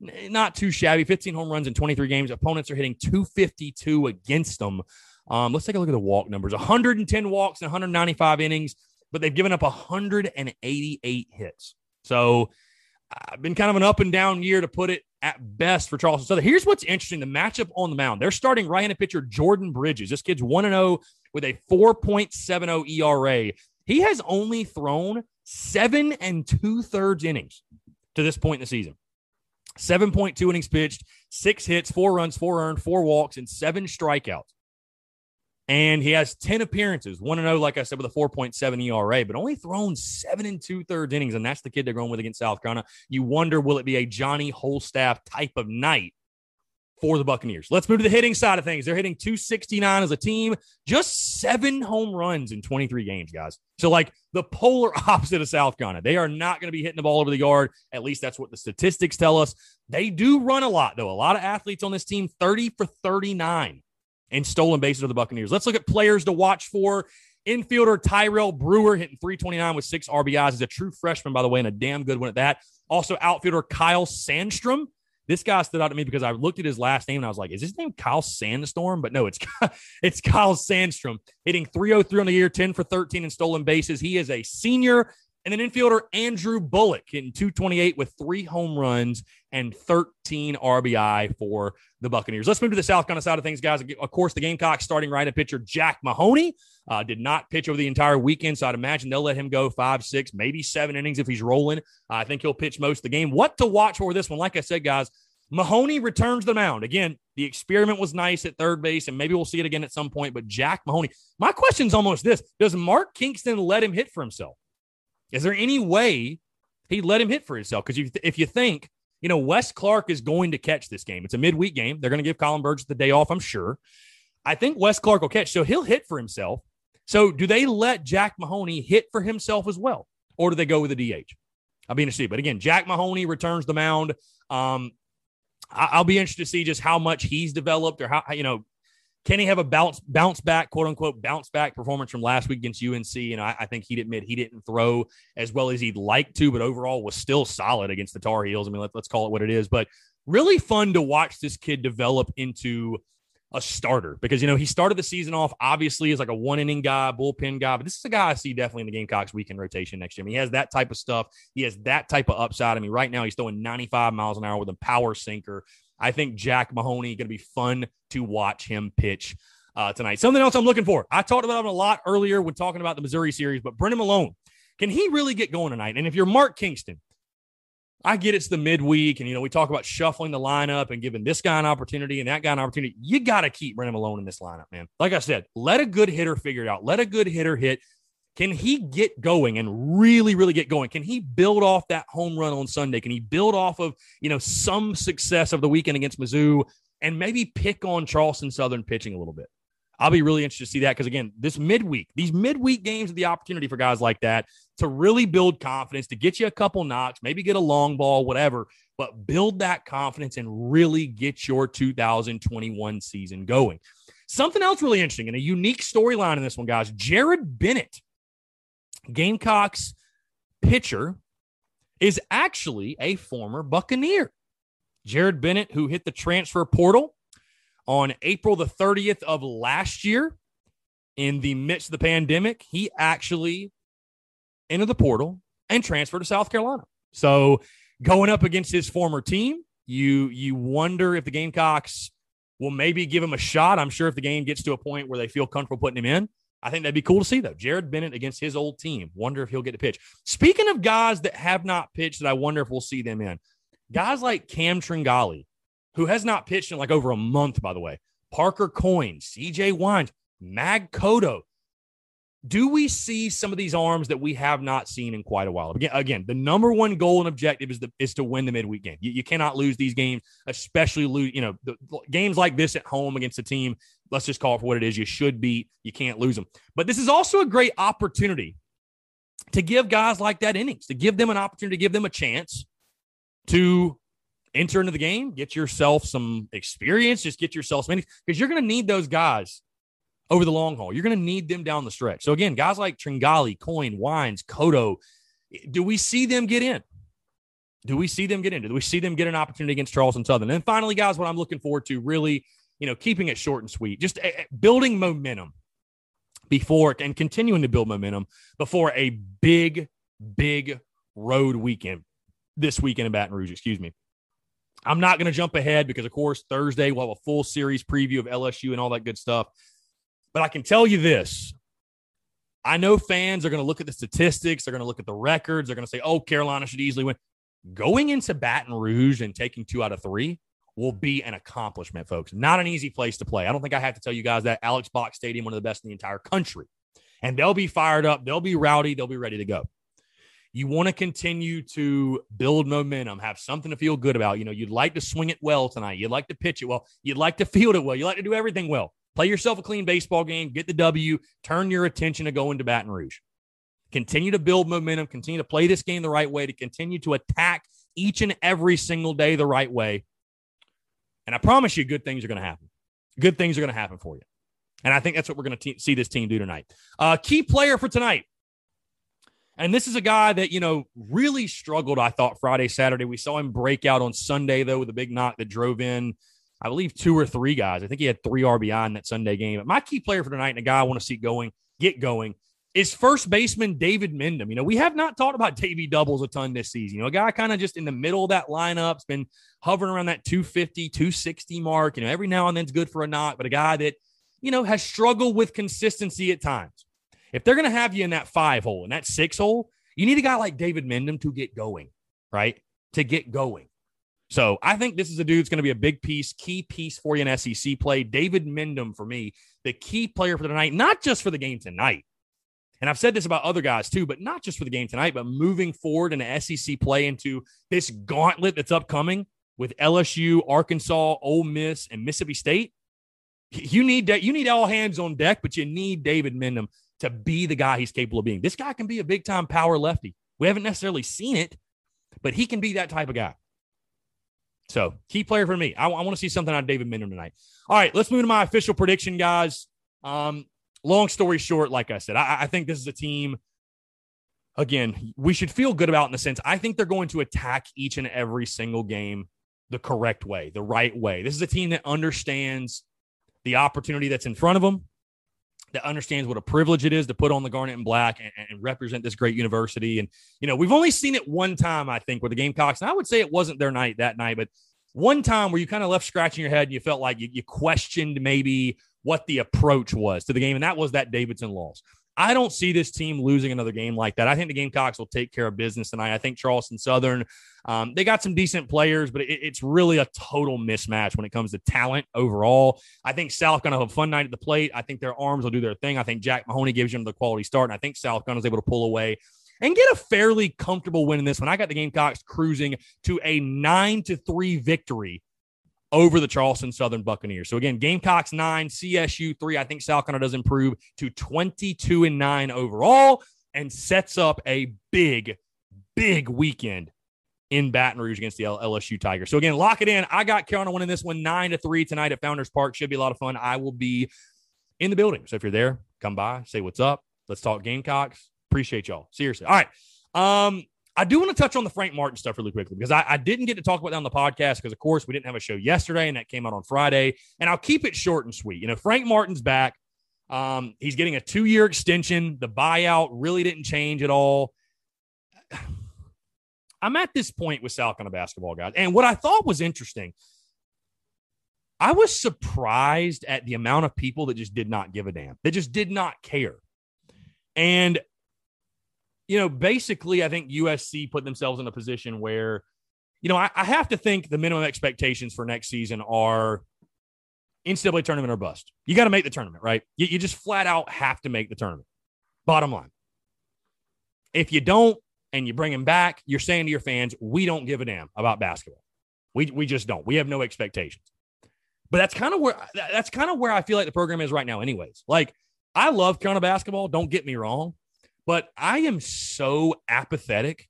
Speaker 1: Not too shabby. 15 home runs in 23 games. Opponents are hitting 252 against them. Um, let's take a look at the walk numbers 110 walks and 195 innings, but they've given up 188 hits. So Uh, been kind of an up and down year to put it at best for Charleston Southern. Here's what's interesting the matchup on the mound. They're starting right handed pitcher Jordan Bridges. This kid's 1 0 with a 4.70 ERA. He has only thrown seven and two thirds innings to this point in the season. 7.2 innings pitched, six hits, four runs, four earned, four walks, and seven strikeouts. And he has 10 appearances, 1 0, like I said, with a 4.7 ERA, but only thrown seven and two thirds innings. And that's the kid they're going with against South Carolina. You wonder, will it be a Johnny Holstaff type of night for the Buccaneers. Let's move to the hitting side of things. They're hitting 269 as a team, just seven home runs in 23 games, guys. So, like the polar opposite of South Carolina. They are not going to be hitting the ball over the yard. At least that's what the statistics tell us. They do run a lot, though. A lot of athletes on this team, 30 for 39 in stolen bases of the Buccaneers. Let's look at players to watch for. Infielder Tyrell Brewer hitting 329 with six RBIs. He's a true freshman, by the way, and a damn good one at that. Also, outfielder Kyle Sandstrom this guy stood out to me because I looked at his last name and I was like, is his name Kyle Sandstorm? But no, it's it's Kyle Sandstrom hitting 303 on the year, 10 for 13 in stolen bases. He is a senior. And then infielder Andrew Bullock hitting 228 with three home runs and 13 RBI for the Buccaneers. Let's move to the South Carolina side of things, guys. Of course, the Gamecocks starting right at pitcher Jack Mahoney uh, did not pitch over the entire weekend, so I'd imagine they'll let him go five, six, maybe seven innings if he's rolling. I think he'll pitch most of the game. What to watch for this one? Like I said, guys, Mahoney returns the mound. Again, the experiment was nice at third base, and maybe we'll see it again at some point. But Jack Mahoney, my question is almost this Does Mark Kingston let him hit for himself? Is there any way he'd let him hit for himself? Because if you think, you know, Wes Clark is going to catch this game, it's a midweek game. They're going to give Colin Burgess the day off, I'm sure. I think Wes Clark will catch, so he'll hit for himself. So do they let Jack Mahoney hit for himself as well? Or do they go with a DH? I'll be interested. But again, Jack Mahoney returns the mound. Um, I'll be interested to see just how much he's developed or how, you know, can he have a bounce bounce back, quote unquote, bounce back performance from last week against UNC? And I, I, think he'd admit he didn't throw as well as he'd like to, but overall was still solid against the Tar Heels. I mean, let, let's call it what it is. But really fun to watch this kid develop into a starter because you know he started the season off obviously as like a one inning guy, bullpen guy, but this is a guy I see definitely in the Gamecocks weekend rotation next year. I mean, he has that type of stuff. He has that type of upside. I mean, right now he's throwing 95 miles an hour with a power sinker. I think Jack Mahoney going to be fun to watch him pitch uh, tonight. Something else I'm looking for. I talked about him a lot earlier when talking about the Missouri series, but Brennan Milone, can he really get going tonight? And if you're Mark Kingston, I get it's the midweek, and you know we talk about shuffling the lineup and giving this guy an opportunity and that guy an opportunity. You got to keep Brennan Milone in this lineup, man. Like I said, let a good hitter figure it out. Let a good hitter hit. Can he get going and really, really get going? Can he build off that home run on Sunday? Can he build off of you know some success of the weekend against Mizzou and maybe pick on Charleston Southern pitching a little bit? I'll be really interested to see that because again, this midweek, these midweek games are the opportunity for guys like that to really build confidence, to get you a couple knocks, maybe get a long ball, whatever, but build that confidence and really get your 2021 season going. Something else really interesting and a unique storyline in this one, guys. Jared Bennett, Gamecocks pitcher, is actually a former Buccaneer. Jared Bennett, who hit the transfer portal on April the 30th of last year in the midst of the pandemic, he actually entered the portal and transferred to South Carolina. So going up against his former team, you you wonder if the Gamecocks will maybe give him a shot. I'm sure if the game gets to a point where they feel comfortable putting him in, I think that'd be cool to see though. Jared Bennett against his old team. Wonder if he'll get to pitch. Speaking of guys that have not pitched, that I wonder if we'll see them in. Guys like Cam Tringali, who has not pitched in like over a month, by the way. Parker Coyne, CJ Weins, Mag Cotto. do we see some of these arms that we have not seen in quite a while? Again, again the number one goal and objective is, the, is to win the midweek game. You, you cannot lose these games, especially lose, you know, the games like this at home against a team. Let's just call it for what it is. You should beat. You can't lose them. But this is also a great opportunity to give guys like that innings, to give them an opportunity, to give them a chance to enter into the game, get yourself some experience, just get yourself some innings because you're going to need those guys over the long haul. You're going to need them down the stretch. So again, guys like Tringali, Coyne, Weins, Cotto, do we see them get in? Do we see them get in? Do we see them get an opportunity against Charleston Southern? And finally, guys, what I'm looking forward to really, you know, keeping it short and sweet, just uh, building momentum before and continuing to build momentum before a big, big road weekend this weekend in Baton Rouge, excuse me. I'm not going to jump ahead because, of course, Thursday we'll have a full series preview of LSU and all that good stuff. But I can tell you this I know fans are going to look at the statistics, they're going to look at the records, they're going to say, oh, Carolina should easily win. Going into Baton Rouge and taking two out of three will be an accomplishment, folks. Not an easy place to play. I don't think I have to tell you guys that Alex Box Stadium, one of the best in the entire country. And they'll be fired up, they'll be rowdy, they'll be ready to go. You want to continue to build momentum, have something to feel good about. You know, you'd like to swing it well tonight. You'd like to pitch it well. You'd like to field it well. You like to do everything well. Play yourself a clean baseball game, get the W, turn your attention to going to Baton Rouge. Continue to build momentum, continue to play this game the right way, to continue to attack each and every single day the right way. And I promise you, good things are going to happen. Good things are going to happen for you. And I think that's what we're going to see this team do tonight. Uh, key player for tonight. And this is a guy that, you know, really struggled, I thought, Friday, Saturday. We saw him break out on Sunday, though, with a big knock that drove in I believe two or three guys. I think he had three RBI in that Sunday game. But my key player for tonight and a guy I want to see going, get going, is first baseman David Mendham. You know, we have not talked about Davy doubles a ton this season. You know, a guy kind of just in the middle of that lineup, has been hovering around that 250, 260 mark. You know, every now and then it's good for a knock, but a guy that, you know, has struggled with consistency at times. If they're going to have you in that five hole and that six hole, you need a guy like David Mendham to get going, right? To get going. So I think this is a dude that's going to be a big piece, key piece for you in SEC play. David Mendham for me, the key player for tonight, not just for the game tonight. And I've said this about other guys too, but not just for the game tonight, but moving forward in the SEC play into this gauntlet that's upcoming with LSU, Arkansas, Ole Miss, and Mississippi State. You need that. You need all hands on deck, but you need David Mendham to be the guy he's capable of being. This guy can be a big time power lefty. We haven't necessarily seen it, but he can be that type of guy. So, key player for me. I, I want to see something out of David Mendham tonight. All right, let's move to my official prediction, guys. Um, long story short, like I said, I, I think this is a team, again, we should feel good about in the sense I think they're going to attack each and every single game the correct way, the right way. This is a team that understands the opportunity that's in front of them, that understands what a privilege it is to put on the garnet and black and, and, represent this great university. And, you know, we've only seen it one time, I think, with the Gamecocks. And I would say it wasn't their night that night, but one time where you kind of left scratching your head and you felt like you, you questioned maybe what the approach was to the game. And that was that Davidson loss. I don't see this team losing another game like that. I think the Gamecocks will take care of business tonight. I think Charleston Southern, um, they got some decent players, but it, it's really a total mismatch when it comes to talent overall. I think South going to have a fun night at the plate. I think their arms will do their thing. I think Jack Mahoney gives them the quality start, and I think South Gun is able to pull away and get a fairly comfortable win in this one. I got the Gamecocks cruising to a nine to three victory over the Charleston Southern Buccaneers. So again, Gamecocks nine, CSU three. I think South Carolina does improve to 22 and nine overall and sets up a big, big weekend in Baton Rouge against the LSU Tigers. So again, lock it in. I got Carolina winning this one nine to three tonight at Founders Park. Should be a lot of fun. I will be in the building. So if you're there, come by, say what's up. Let's talk Gamecocks. Appreciate y'all. Seriously. All right. Um, I do want to touch on the Frank Martin stuff really quickly because I, I, didn't get to talk about that on the podcast because, of course, we didn't have a show yesterday and that came out on Friday. And I'll keep it short and sweet. You know, Frank Martin's back. Um, he's getting a two year extension. The buyout really didn't change at all. I'm at this point with South Carolina basketball, guys. And what I thought was interesting, I was surprised at the amount of people that just did not give a damn, that just did not care. And you know, basically, I think USC put themselves in a position where, you know, I, I have to think the minimum expectations for next season are NCAA tournament or bust. You got to make the tournament, right? You, you, just flat out have to make the tournament. Bottom line. If you don't and you bring him back, you're saying to your fans, we don't give a damn about basketball. We, we just don't. We have no expectations. But that's kind of where that's kind of where I feel like the program is right now, anyways. Like I love Carolina basketball, don't get me wrong, but I am so apathetic.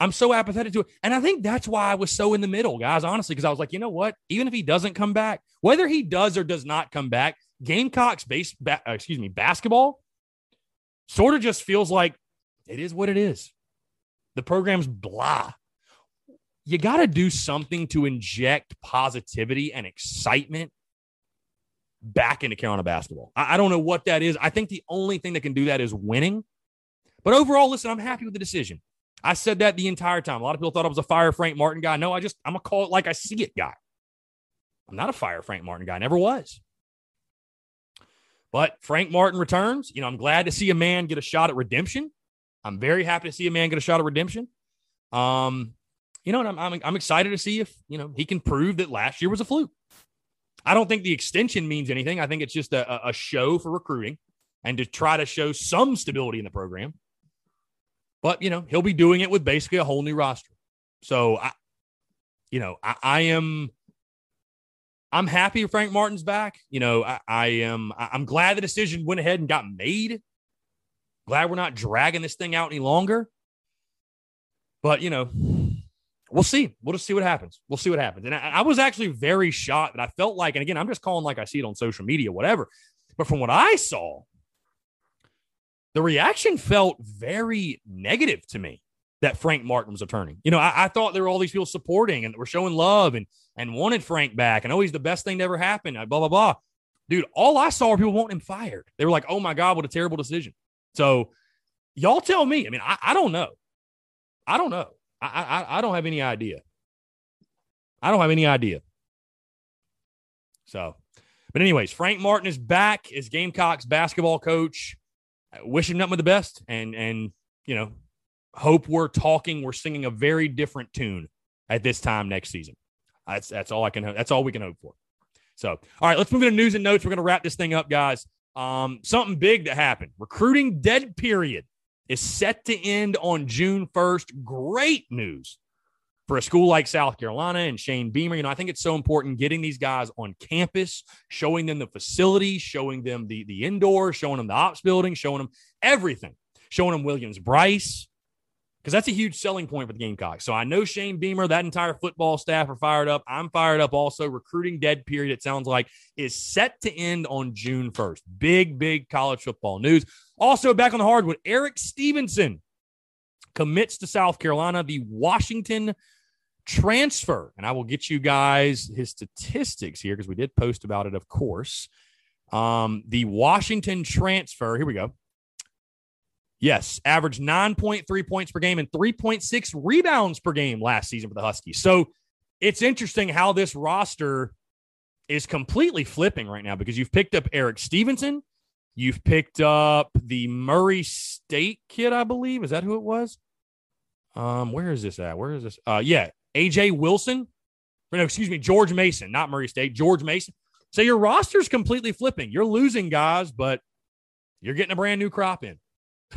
Speaker 1: I'm so apathetic to it. And I think that's why I was so in the middle, guys, honestly, because I was like, you know what? Even if he doesn't come back, whether he does or does not come back, Gamecocks base, ba- uh, excuse me, basketball sort of just feels like it is what it is. The program's blah. You got to do something to inject positivity and excitement back into Carolina basketball. I, I don't know what that is. I think the only thing that can do that is winning. But overall, listen, I'm happy with the decision. I said that the entire time. A lot of people thought I was a fire Frank Martin guy. No, I just, I'm a call it like I see it guy. I'm not a fire Frank Martin guy. Never was. But Frank Martin returns. You know, I'm glad to see a man get a shot at redemption. I'm very happy to see a man get a shot at redemption. Um, you know, and I'm, I'm, I'm excited to see if, you know, he can prove that last year was a fluke. I don't think the extension means anything. I think it's just a, a show for recruiting and to try to show some stability in the program. But, you know, he'll be doing it with basically a whole new roster. So, I, you know, I, I am I'm happy Frank Martin's back. You know, I, I am. I'm glad the decision went ahead and got made. Glad we're not dragging this thing out any longer. But you know, we'll see. We'll just see what happens. We'll see what happens. And I, I was actually very shocked that I felt like, and again, I'm just calling like I see it on social media, whatever. But from what I saw, the reaction felt very negative to me that Frank Martin was returning. You know, I, I, thought there were all these people supporting and were showing love and and wanted Frank back and oh, he's the best thing to ever happen. Uh, blah blah blah. Dude, all I saw were people wanting him fired. They were like, "Oh my god, what a terrible decision." So, y'all tell me. I mean, I, I don't know. I don't know. I, I I don't have any idea. I don't have any idea. So, but anyways, Frank Martin is back as Gamecocks basketball coach. I wish him nothing but the best, and and you know hope we're talking, we're singing a very different tune at this time next season. That's that's all I can. That's all we can hope for. So, all right, let's move into news and notes. We're going to wrap this thing up, guys. Um, something big that happened. Recruiting dead period is set to end on June 1st. Great news for a school like South Carolina and Shane Beamer. You know, I think it's so important getting these guys on campus, showing them the facility, showing them the the indoor, showing them the ops building, showing them everything, showing them Williams-Brice, because that's a huge selling point for the Gamecocks. So I know Shane Beamer, that entire football staff are fired up. I'm fired up also. Recruiting dead period, it sounds like, is set to end on June 1st. Big, big college football news. Also, back on the hardwood, Erik Stevenson commits to South Carolina, the Washington transfer. And I will get you guys his statistics here because we did post about it, of course. Um, the Washington transfer, here we go. Yes, averaged 9.3 points per game and 3.6 rebounds per game last season for the Huskies. So it's interesting how this roster is completely flipping right now because you've picked up Erik Stevenson. You've picked up the Murray State kid, I believe. Is that who it was? Um, where is this at? Where is this? Uh, yeah, AJ Wilson. Or no, excuse me, George Mason, not Murray State, George Mason. So your roster's completely flipping. You're losing guys, but you're getting a brand new crop in.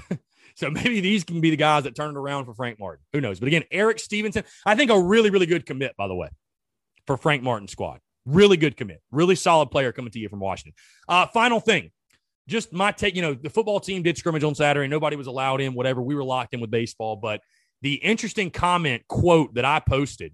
Speaker 1: so maybe these can be the guys that turn it around for Frank Martin. Who knows? But again, Erik Stevenson, I think a really, really good commit, by the way, for Frank Martin's squad. Really good commit. Really solid player coming to you from Washington. Uh, final thing. Just my take, you know, the football team did scrimmage on Saturday. Nobody was allowed in, whatever. We were locked in with baseball. But the interesting comment quote that I posted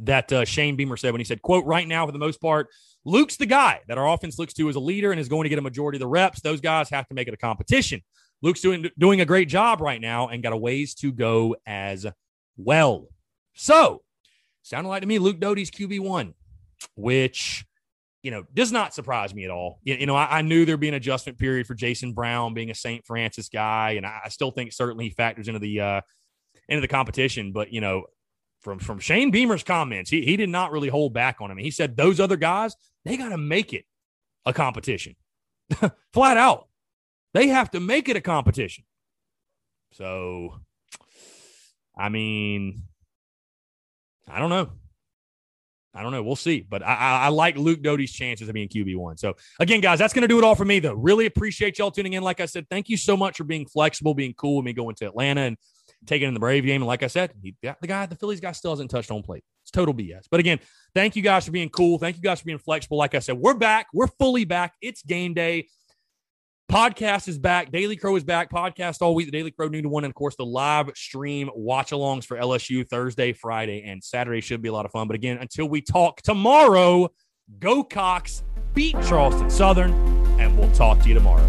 Speaker 1: that uh, Shane Beamer said when he said, quote, right now, for the most part, Luke's the guy that our offense looks to as a leader and is going to get a majority of the reps. Those guys have to make it a competition. Luke's doing doing a great job right now and got a ways to go as well. So, sounded like to me Luke Doty's QB one, which you know does not surprise me at all. You, you know, I, I, knew there'd be an adjustment period for Jason Brown being a St. Francis guy, and I, I still think certainly he factors into the uh, into the competition. But you know, from from Shane Beamer's comments, he he did not really hold back on him. He said those other guys they got to make it a competition, flat out. They have to make it a competition. So, I mean, I don't know. I don't know. We'll see. But I, I, like Luke Doty's chances of being QB1. So, again, guys, that's going to do it all for me, though. Really appreciate y'all tuning in. Like I said, thank you so much for being flexible, being cool with me going to Atlanta and taking in the Brave game. And like I said, he the guy, the Phillies guy still hasn't touched home plate. It's total BS. But again, thank you guys for being cool. Thank you guys for being flexible. Like I said, we're back. We're fully back. It's game day. Podcast is back. Daily Crow is back. Podcast all week. The Daily Crow noon to one, and of course the live stream watch alongs for LSU Thursday, Friday, and Saturday should be a lot of fun. But again, until we talk tomorrow, go Cocks, beat Charleston Southern, and we'll talk to you tomorrow.